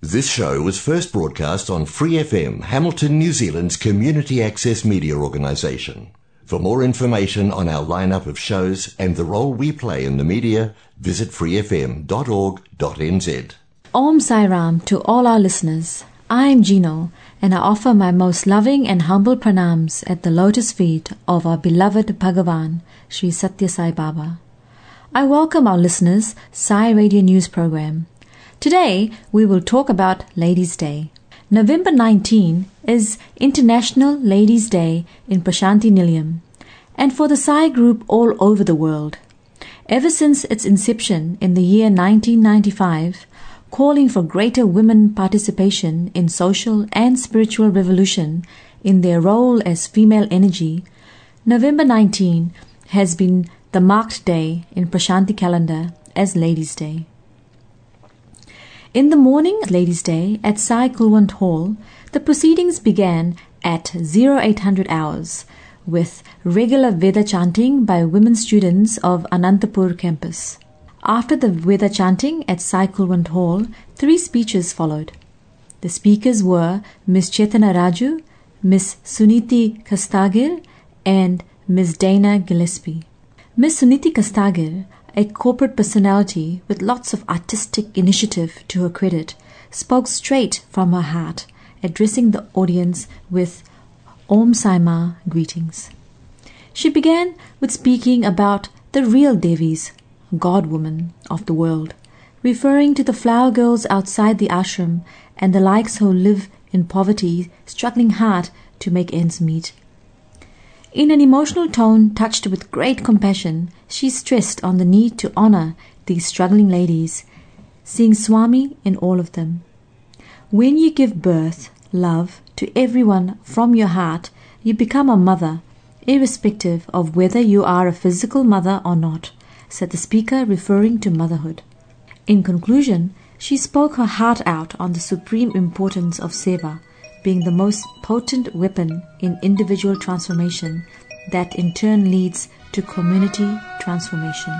This show was first broadcast on Free FM, Hamilton, New Zealand's community access media organisation. For more information on our lineup of shows and the role we play in the media, visit freefm.org.nz. Om Sai Ram to all our listeners. I'm Gino, and I offer my most loving and humble pranams at the lotus feet of our beloved Bhagavan, Sri Satya Sai Baba. I welcome our listeners' Sai Radio News program. Today, we will talk about Ladies' Day. November 19 is International Ladies' Day in Prashanti Nilayam, and for the Sai group all over the world. Ever since its inception in the year 1995, calling for greater women participation in social and spiritual revolution in their role as female energy, November 19 has been the marked day in Prashanti calendar as Ladies' Day. In the morning Ladies' Day at Kulwant Hall, the proceedings began at 0800 hours with regular Veda chanting by women students of Anantapur campus. After the Veda chanting at Kulwant Hall, three speeches followed. The speakers were Miss Chetana Raju, Miss Suniti Kastagir, and Miss Dana Gillespie. Miss Suniti Kastagir, a corporate personality with lots of artistic initiative to her credit, spoke straight from her heart, addressing the audience with Om Sai Ma greetings. She began with speaking about the real Devis, God woman of the world, referring to the flower girls outside the ashram and the likes who live in poverty, struggling hard to make ends meet. In an emotional tone touched with great compassion, she stressed on the need to honor these struggling ladies, seeing Swami in all of them. When you give birth, love, to everyone from your heart, you become a mother, irrespective of whether you are a physical mother or not said the speaker, referring to motherhood. In conclusion, she spoke her heart out on the supreme importance of seva being the most potent weapon in individual transformation that in turn leads to community transformation.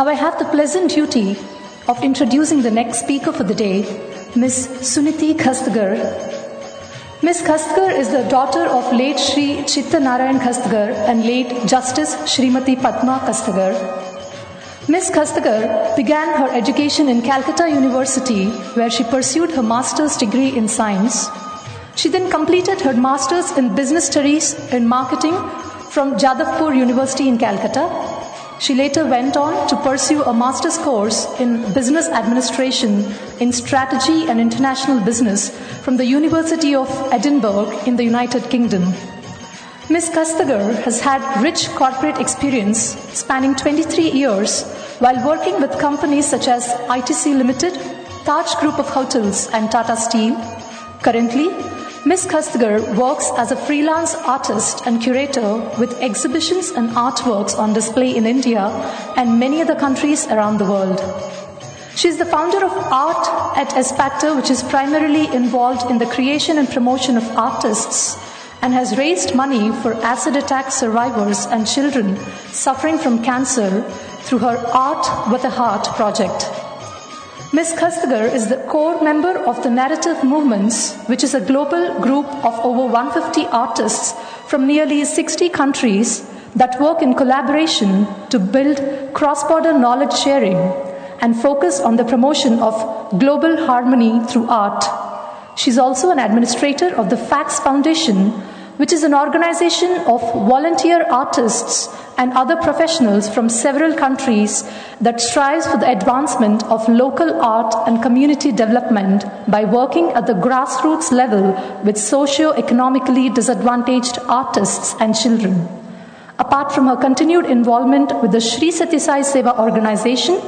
Now I have the pleasant duty of introducing the next speaker for the day, Miss Suniti Khastgir. Miss Khastgir is the daughter of late Sri Chitta Narayan Khastgir and late Justice Srimati Padma Khastgir. Miss Khastgir began her education in Calcutta University, where she pursued her master's degree in science. She then completed her master's in business studies in marketing from Jadavpur University in Calcutta. She later went on to pursue a master's course in business administration in strategy and international business from the University of Edinburgh in the United Kingdom. Ms. Khastgir has had rich corporate experience spanning 23 years while working with companies such as ITC Limited, Taj Group of Hotels, and Tata Steel. Currently, Ms. Khastgir works as a freelance artist and curator with exhibitions and artworks on display in India and many other countries around the world. She is the founder of Art at Espacto, which is primarily involved in the creation and promotion of artists and has raised money for acid attack survivors and children suffering from cancer through her Art with a Heart project. Ms. Khastgir is the core member of the Narrative Movements, which is a global group of over 150 artists from nearly 60 countries that work in collaboration to build cross border knowledge sharing and focus on the promotion of global harmony through art. She's also an administrator of the FACS Foundation, which is an organization of volunteer artists and other professionals from several countries that strives for the advancement of local art and community development by working at the grassroots level with socio-economically disadvantaged artists and children. Apart from her continued involvement with the Sri Sathya Sai Seva organization,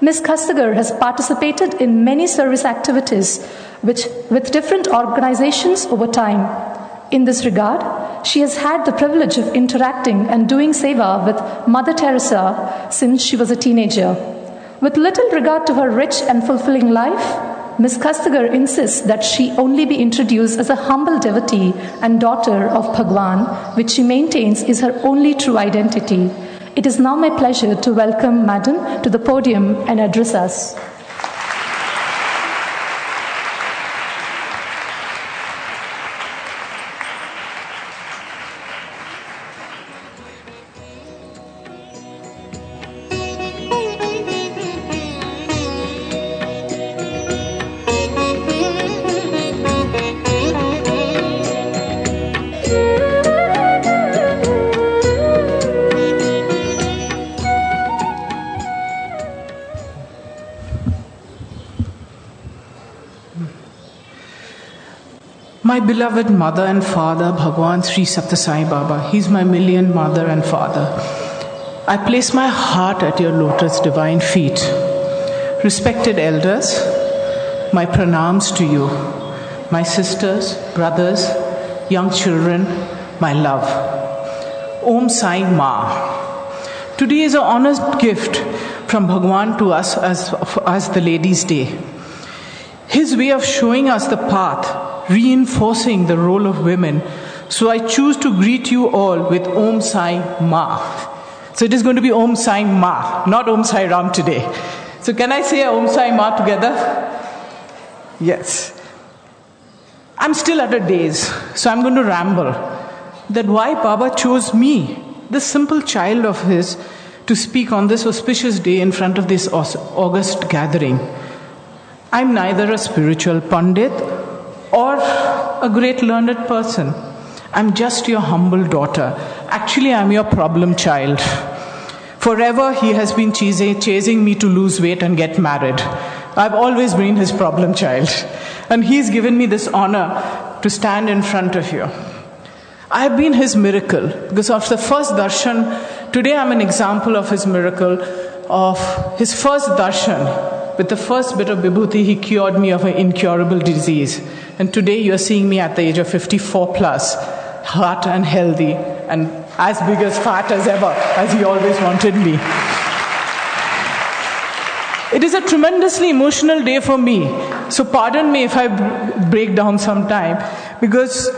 Ms. Khastgir has participated in many service activities which, with different organizations over time. In this regard, she has had the privilege of interacting and doing seva with Mother Teresa since she was a teenager. With little regard to her rich and fulfilling life, Ms. Khastgir insists that she only be introduced as a humble devotee and daughter of Bhagwan, which she maintains is her only true identity. It is now my pleasure to welcome Madam to the podium and address us. Beloved mother and father, Bhagwan Sri Sathya Sai Baba, he's my million mother and father. I place my heart at your lotus divine feet. Respected elders, my pranams to you, my sisters, brothers, young children, my love. Om Sai Ma. Today is an honest gift from Bhagwan to us as, as the Ladies' Day. His way of showing us the path reinforcing the role of women. So I choose to greet you all with Om Sai Ma. So it is going to be Om Sai Ma, not Om Sai Ram today. So can I say Om Sai Ma together? Yes. I'm still at a daze, so I'm going to ramble. That why Baba chose me, this simple child of his, to speak on this auspicious day in front of this august gathering. I'm neither a spiritual pundit or a great learned person. I'm just your humble daughter. Actually, I'm your problem child. Forever, he has been chasing me to lose weight and get married. I've always been his problem child. And he's given me this honor to stand in front of you. I've been his miracle because of the first darshan. Today, I'm an example of his miracle, of his first darshan. With the first bit of vibhuti, he cured me of an incurable disease. And today you're seeing me at the age of 54 plus, heart and healthy, and as big as fat as ever, as he always wanted me. It is a tremendously emotional day for me. So pardon me if I break down sometime, because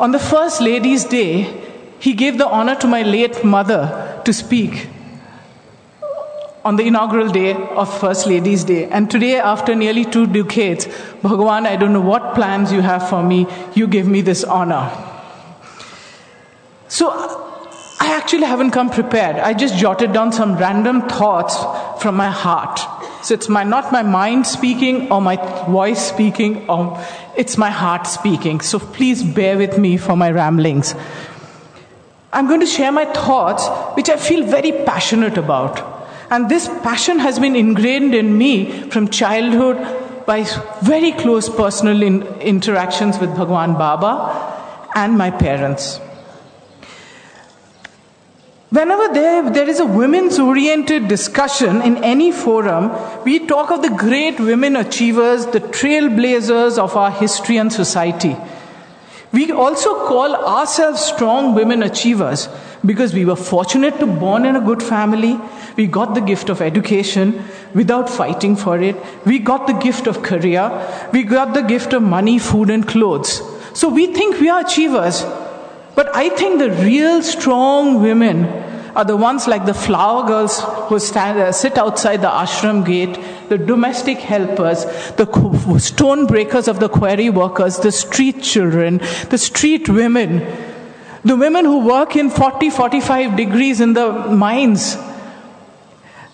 on the first Ladies' Day, he gave the honor to my late mother to speak on the inaugural day of First Ladies' Day. And today, after nearly two decades, Bhagwan, I don't know what plans you have for me. You give me this honor. So, I actually haven't come prepared. I just jotted down some random thoughts from my heart. So it's my, not my mind speaking or my voice speaking, or it's my heart speaking. So please bear with me for my ramblings. I'm going to share my thoughts, which I feel very passionate about. And this passion has been ingrained in me from childhood by very close personal in, interactions with Bhagwan Baba and my parents. Whenever there, there is a women's oriented discussion in any forum, we talk of the great women achievers, the trailblazers of our history and society. We also call ourselves strong women achievers because we were fortunate to born in a good family. We got the gift of education without fighting for it. We got the gift of career. We got the gift of money, food, and clothes. So we think we are achievers. But I think the real strong women are the ones like the flower girls who stand, uh, sit outside the ashram gate, the domestic helpers, the stone breakers of the quarry workers, the street children, the street women, the women who work in 40, 45 degrees in the mines.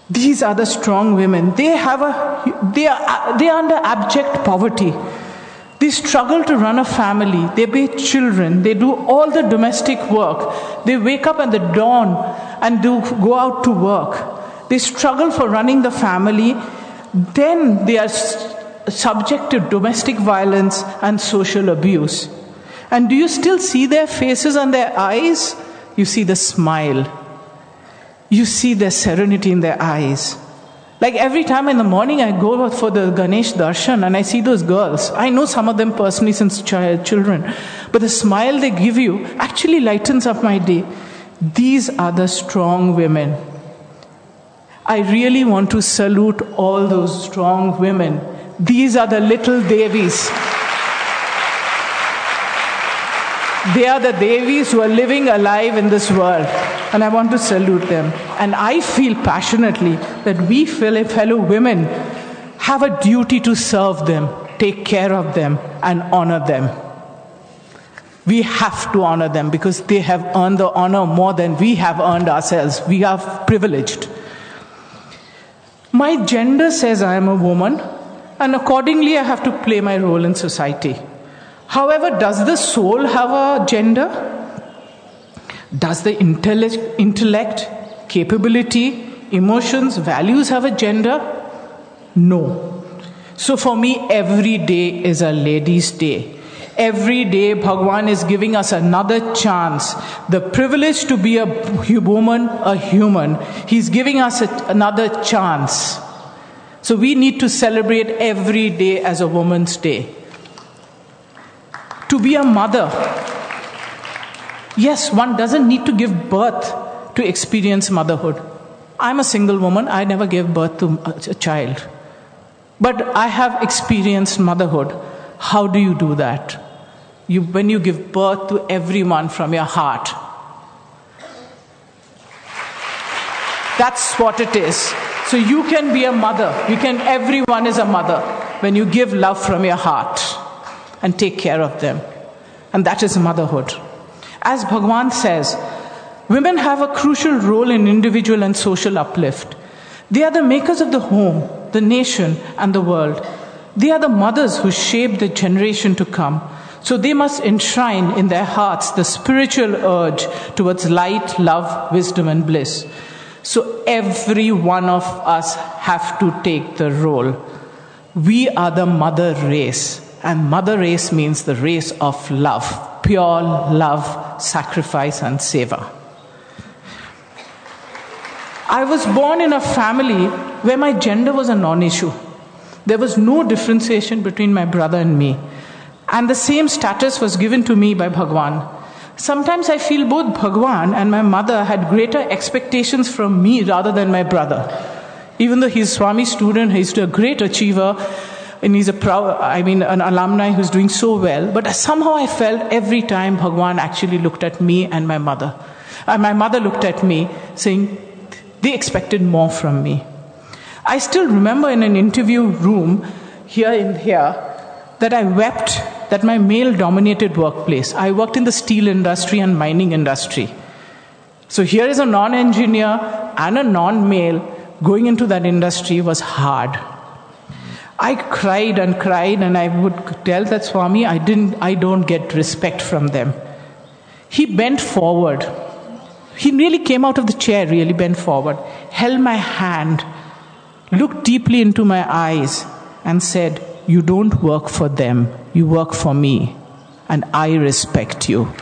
These are the strong women. They have a, they are, they are under abject poverty. They struggle to run a family. They bathe children. They do all the domestic work. They wake up at the dawn and do, go out to work. They struggle for running the family. Then they are subject to domestic violence and social abuse. And do you still see their faces and their eyes? You see the smile. You see their serenity in their eyes. Like every time in the morning I go for the Ganesh darshan and I see those girls. I know some of them personally since child, children. But the smile they give you actually lightens up my day. These are the strong women. I really want to salute all those strong women. These are the little Devis. They are the Devis who are living alive in this world. And I want to salute them. And I feel passionately that we, fellow women, have a duty to serve them, take care of them, and honor them. We have to honor them because they have earned the honor more than we have earned ourselves. We are privileged. My gender says I am a woman, and accordingly, I have to play my role in society. However, does the soul have a gender? Does the intellect, intellect, capability, emotions, values have a gender? No. So for me, every day is a ladies' day. Every day, Bhagwan is giving us another chance. The privilege to be a woman, a human. He's giving us a, another chance. So we need to celebrate every day as a woman's day to be a mother. Yes, one doesn't need to give birth to experience motherhood. I'm a single woman, I never gave birth to a child. But I have experienced motherhood. How do you do that? You, when you give birth to everyone from your heart. That's what it is. So you can be a mother. You can, everyone is a mother when you give love from your heart and take care of them. And that is motherhood. As Bhagwan says, women have a crucial role in individual and social uplift. They are the makers of the home, the nation, and the world. They are the mothers who shape the generation to come. So they must enshrine in their hearts the spiritual urge towards light, love, wisdom, and bliss. So every one of us have to take the role. We are the mother race. And mother race means the race of love, pure love, sacrifice, and seva. I was born in a family where my gender was a non issue. There was no differentiation between my brother and me. And the same status was given to me by Bhagwan. Sometimes I feel both Bhagwan and my mother had greater expectations from me rather than my brother. Even though he's Swami student, he's a great achiever, and he's a proud, I mean, an alumni who's doing so well. But somehow I felt every time Bhagwan actually looked at me and my mother. And my mother looked at me saying, they expected more from me. I still remember in an interview room here in here that I wept that my male dominated workplace. I worked in the steel industry and mining industry. So here is a non engineer and a non male going into that industry was hard. I cried and cried, and I would tell that Swami, I, didn't, I don't get respect from them. He bent forward. He really came out of the chair, really bent forward, held my hand, looked deeply into my eyes, and said, You don't work for them, you work for me, and I respect you.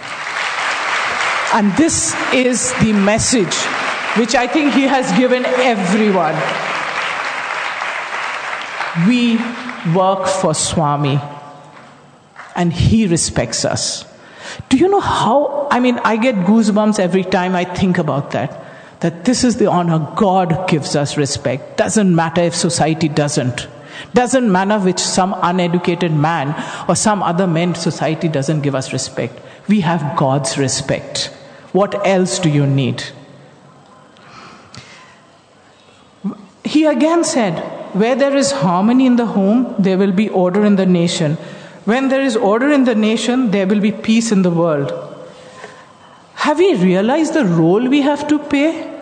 And this is the message which I think he has given everyone. We work for Swami, and he respects us. Do you know how? I mean, I get goosebumps every time I think about that. That this is the honor God gives us respect. Doesn't matter if society doesn't. Doesn't matter which some uneducated man or some other man society doesn't give us respect. We have God's respect. What else do you need? He again said, Where there is harmony in the home, there will be order in the nation. When there is order in the nation, there will be peace in the world. Have we realized the role we have to play?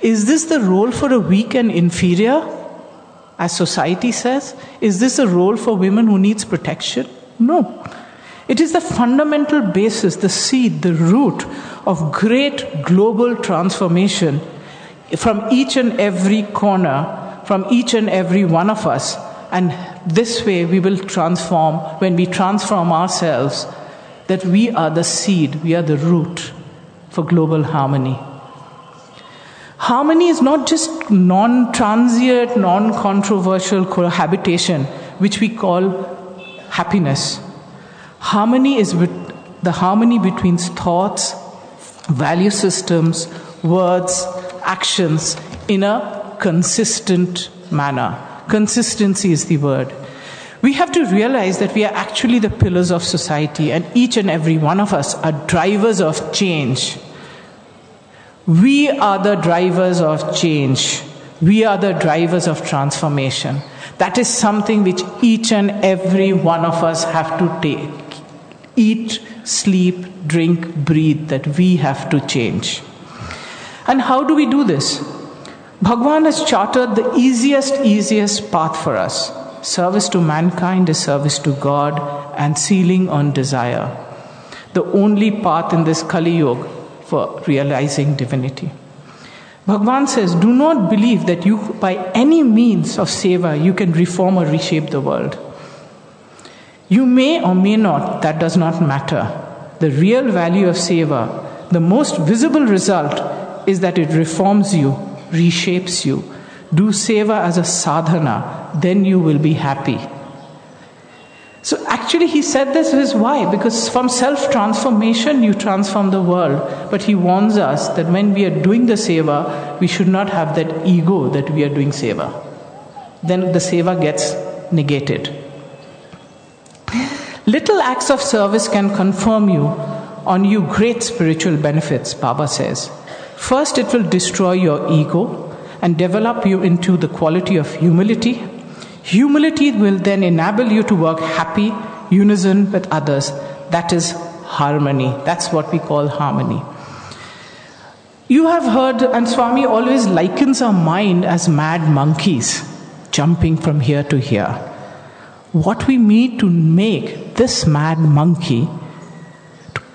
Is this the role for a weak and inferior, as society says? Is this a role for women who needs protection? No. It is the fundamental basis, the seed, the root of great global transformation from each and every corner, from each and every one of us. And this way we will transform, when we transform ourselves, that we are the seed, we are the root for global harmony. Harmony is not just non transient, non controversial cohabitation, which we call happiness. Harmony is the harmony between thoughts, value systems, words, actions in a consistent manner. Consistency is the word. We have to realize that we are actually the pillars of society, and each and every one of us are drivers of change. We are the drivers of change. We are the drivers of transformation. That is something which each and every one of us have to take. Eat, sleep, drink, breathe, that we have to change. And how do we do this? Bhagwan has charted the easiest, easiest path for us. Service to mankind is service to God and ceiling on desire. The only path in this Kali Yuga for realizing divinity. Bhagwan says, Do not believe that you, by any means of seva, you can reform or reshape the world. You may or may not, that does not matter. The real value of seva, the most visible result, is that it reforms you, reshapes you. Do seva as a sadhana, then you will be happy. So actually, he said this is why? Because from self transformation, you transform the world. But he warns us that when we are doing the seva, we should not have that ego that we are doing seva. Then the seva gets negated. Little acts of service can confirm you on you great spiritual benefits, Baba says. First, it will destroy your ego and develop you into the quality of humility. Humility will then enable you to work happy, unison with others. That is harmony. That's what we call harmony. You have heard, and Swami always likens our mind as mad monkeys jumping from here to here. What we need to make this mad monkey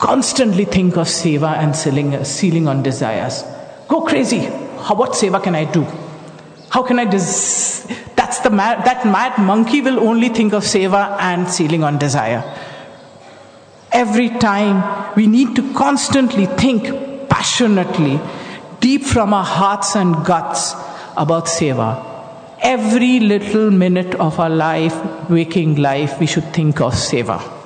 constantly think of seva and ceiling, uh, ceiling on desires. Go crazy. How, what seva can I do? How can I des- That's the mad, that mad monkey will only think of seva and ceiling on desire. Every time we need to constantly think passionately, deep from our hearts and guts about seva. Every little minute of our life, waking life, we should think of seva.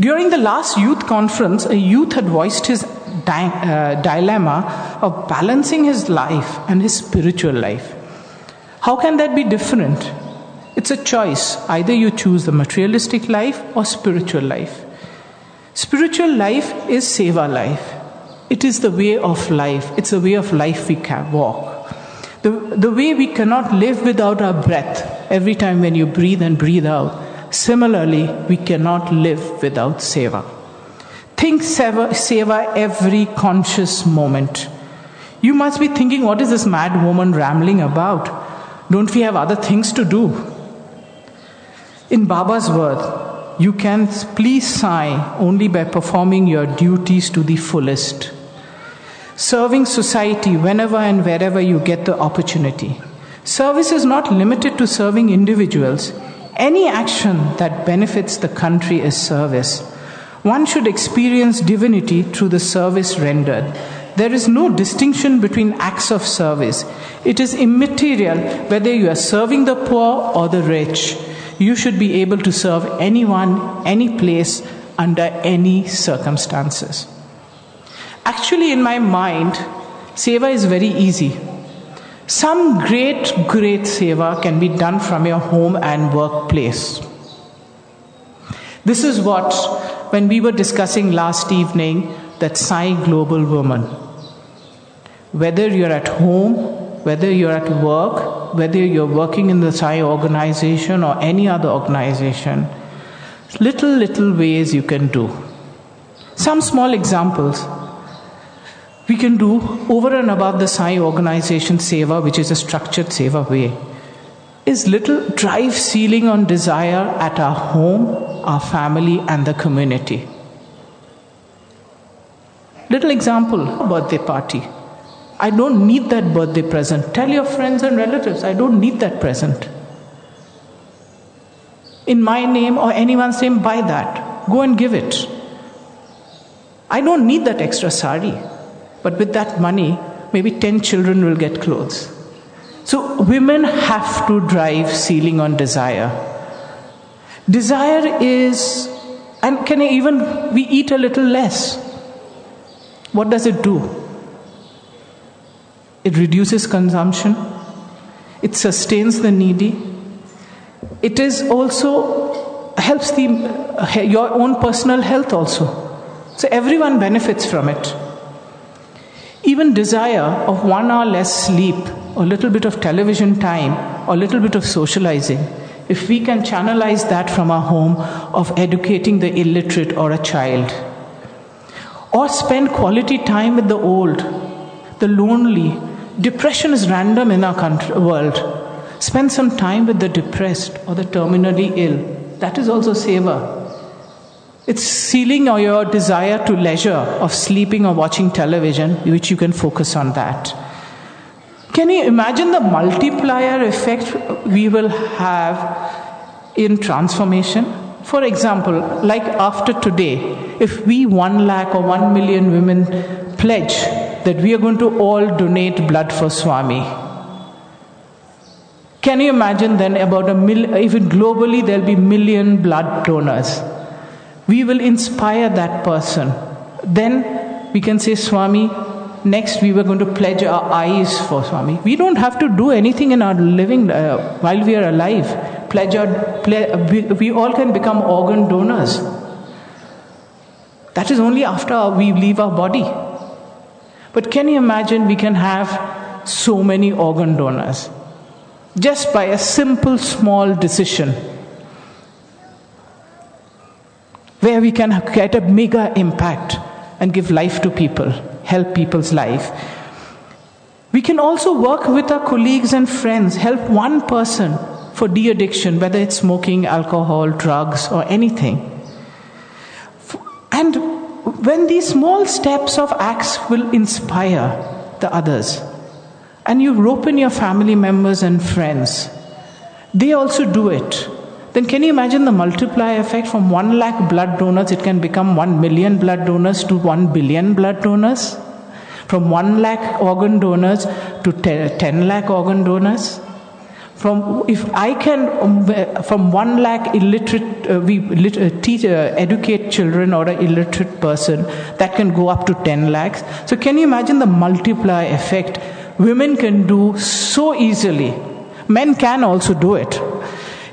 During the last youth conference, a youth had voiced his di- uh, dilemma of balancing his life and his spiritual life. How can that be different? It's a choice. Either you choose the materialistic life or spiritual life. Spiritual life is seva life. It is the way of life. It's the way of life we can walk. The, the way we cannot live without our breath every time when you breathe and breathe out, similarly, we cannot live without seva. Think seva, seva every conscious moment. You must be thinking, what is this mad woman rambling about? Don't we have other things to do? In Baba's word, you can please Sai only by performing your duties to the fullest. Serving society whenever and wherever you get the opportunity. Service is not limited to serving individuals. Any action that benefits the country is service. One should experience divinity through the service rendered. There is no distinction between acts of service. It is immaterial whether you are serving the poor or the rich you should be able to serve anyone, any place, under any circumstances. Actually, in my mind, seva is very easy. Some great, great seva can be done from your home and workplace. This is what, when we were discussing last evening, that Sai Global Woman. Whether you're at home, whether you're at work, whether you're working in the Sai organization or any other organization, little, little ways you can do. Some small examples we can do over and above the Sai organization seva, which is a structured seva way, is little drive ceiling on desire at our home, our family, and the community. Little example birthday party. I don't need that birthday present. Tell your friends and relatives, I don't need that present. In my name or anyone's name, buy that. Go and give it. I don't need that extra sari. But with that money, maybe 10 children will get clothes. So women have to drive ceiling on desire. Desire is, and can even, we eat a little less. What does it do? It reduces consumption. It sustains the needy. It is also helps the, your own personal health also. So everyone benefits from it. Even desire of one hour less sleep, a little bit of television time, a little bit of socializing, if we can channelize that from our home of educating the illiterate or a child, or spend quality time with the old, the lonely, Depression is random in our country, world. Spend some time with the depressed or the terminally ill. That is also seva. It's ceiling your desire to leisure of sleeping or watching television, which you can focus on that. Can you imagine the multiplier effect we will have in transformation? For example, like after today, if we one lakh or one million women pledge that we are going to all donate blood for Swami. Can you imagine then about a million, even globally, there'll be million blood donors. We will inspire that person. Then we can say, Swami, next we were going to pledge our eyes for Swami. We don't have to do anything in our living uh, while we are alive. Pledge our, ple- we, we all can become organ donors. That is only after we leave our body. But can you imagine we can have so many organ donors just by a simple small decision where we can get a mega impact and give life to people, help people's life. We can also work with our colleagues and friends, help one person for de addiction, whether it's smoking, alcohol, drugs, or anything. And when these small steps of acts will inspire the others, and you rope in your family members and friends, they also do it. Then can you imagine the multiplier effect from 1 lakh blood donors, it can become 1 million blood donors to 1 billion blood donors? From 1 lakh organ donors to 10 lakh organ donors? From if I can, um, from one lakh illiterate, uh, we lit, uh, teach, uh, educate children or an illiterate person, that can go up to 10 lakhs. So can you imagine the multiplier effect? Women can do so easily. Men can also do it.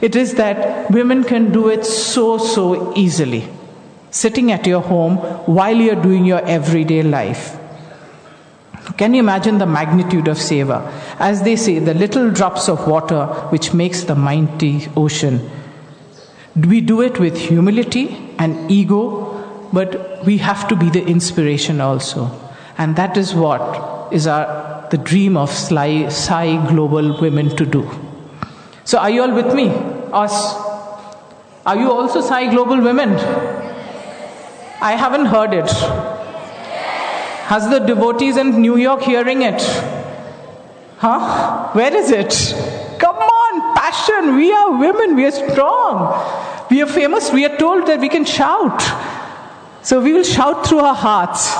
It is that women can do it so, so easily. Sitting at your home while you're doing your everyday life. Can you imagine the magnitude of seva? As they say, the little drops of water which makes the mighty ocean. We do it with humility and ego, but we have to be the inspiration also. And that is what is our, the dream of Sai Global Women to do. So, are you all with me? Us? Are you also Sai Global Women? I haven't heard it. Has the devotees in New York hearing it? Huh? Where is it? Come on, passion. We are women. We are strong. We are famous. We are told that we can shout. So we will shout through our hearts.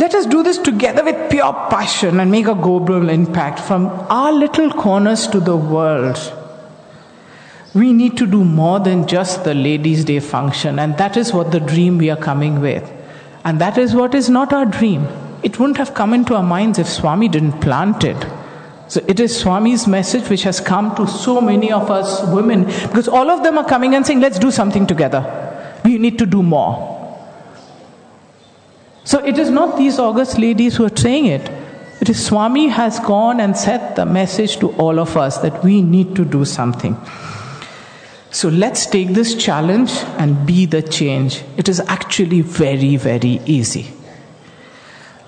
Let us do this together with pure passion and make a global impact from our little corners to the world. We need to do more than just the Ladies' Day function, and that is what the dream we are coming with. And that is what is not our dream. It wouldn't have come into our minds if Swami didn't plant it. So it is Swami's message which has come to so many of us women because all of them are coming and saying, let's do something together. We need to do more. So it is not these august ladies who are saying it. It is Swami has gone and set the message to all of us that we need to do something. So let's take this challenge and be the change. It is actually very, very easy.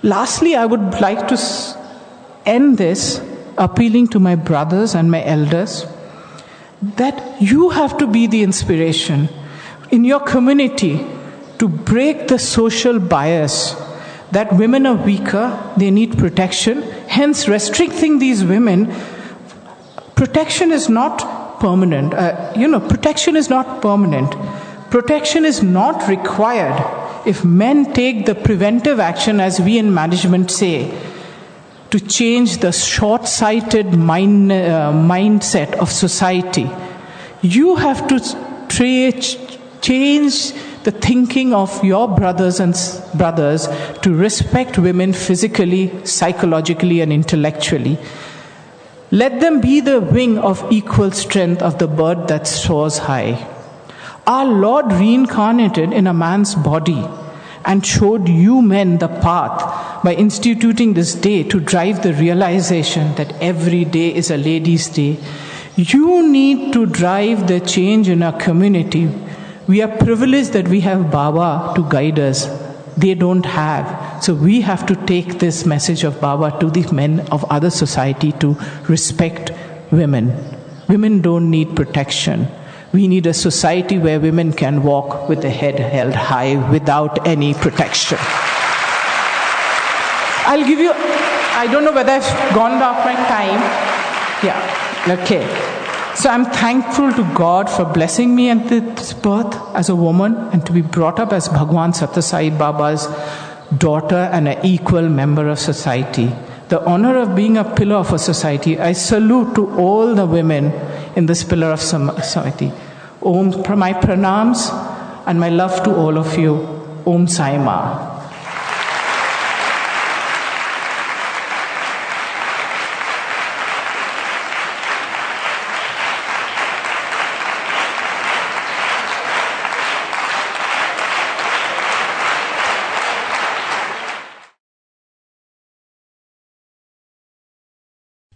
Lastly, I would like to end this appealing to my brothers and my elders that you have to be the inspiration in your community to break the social bias that women are weaker, they need protection, hence, restricting these women. Protection is not permanent. Uh, you know, protection is not permanent. Protection is not required if men take the preventive action, as we in management say, to change the short sighted mind, uh, mindset of society. You have to tra- change the thinking of your brothers and brothers to respect women physically, psychologically, and intellectually. Let them be the wing of equal strength of the bird that soars high. Our Lord reincarnated in a man's body and showed you men the path by instituting this day to drive the realization that every day is a ladies' day. You need to drive the change in our community. We are privileged that we have Baba to guide us they don't have. So we have to take this message of Baba to the men of other society to respect women. Women don't need protection. We need a society where women can walk with the head held high without any protection. I'll give you, I don't know whether I've gone off my time. Yeah, okay. So I'm thankful to God for blessing me at this birth as a woman and to be brought up as Bhagwan Satyasai Baba's daughter and an equal member of society. The honor of being a pillar of a society, I salute to all the women in this pillar of society. Om, my pranams and my love to all of you. Om Sai Ma.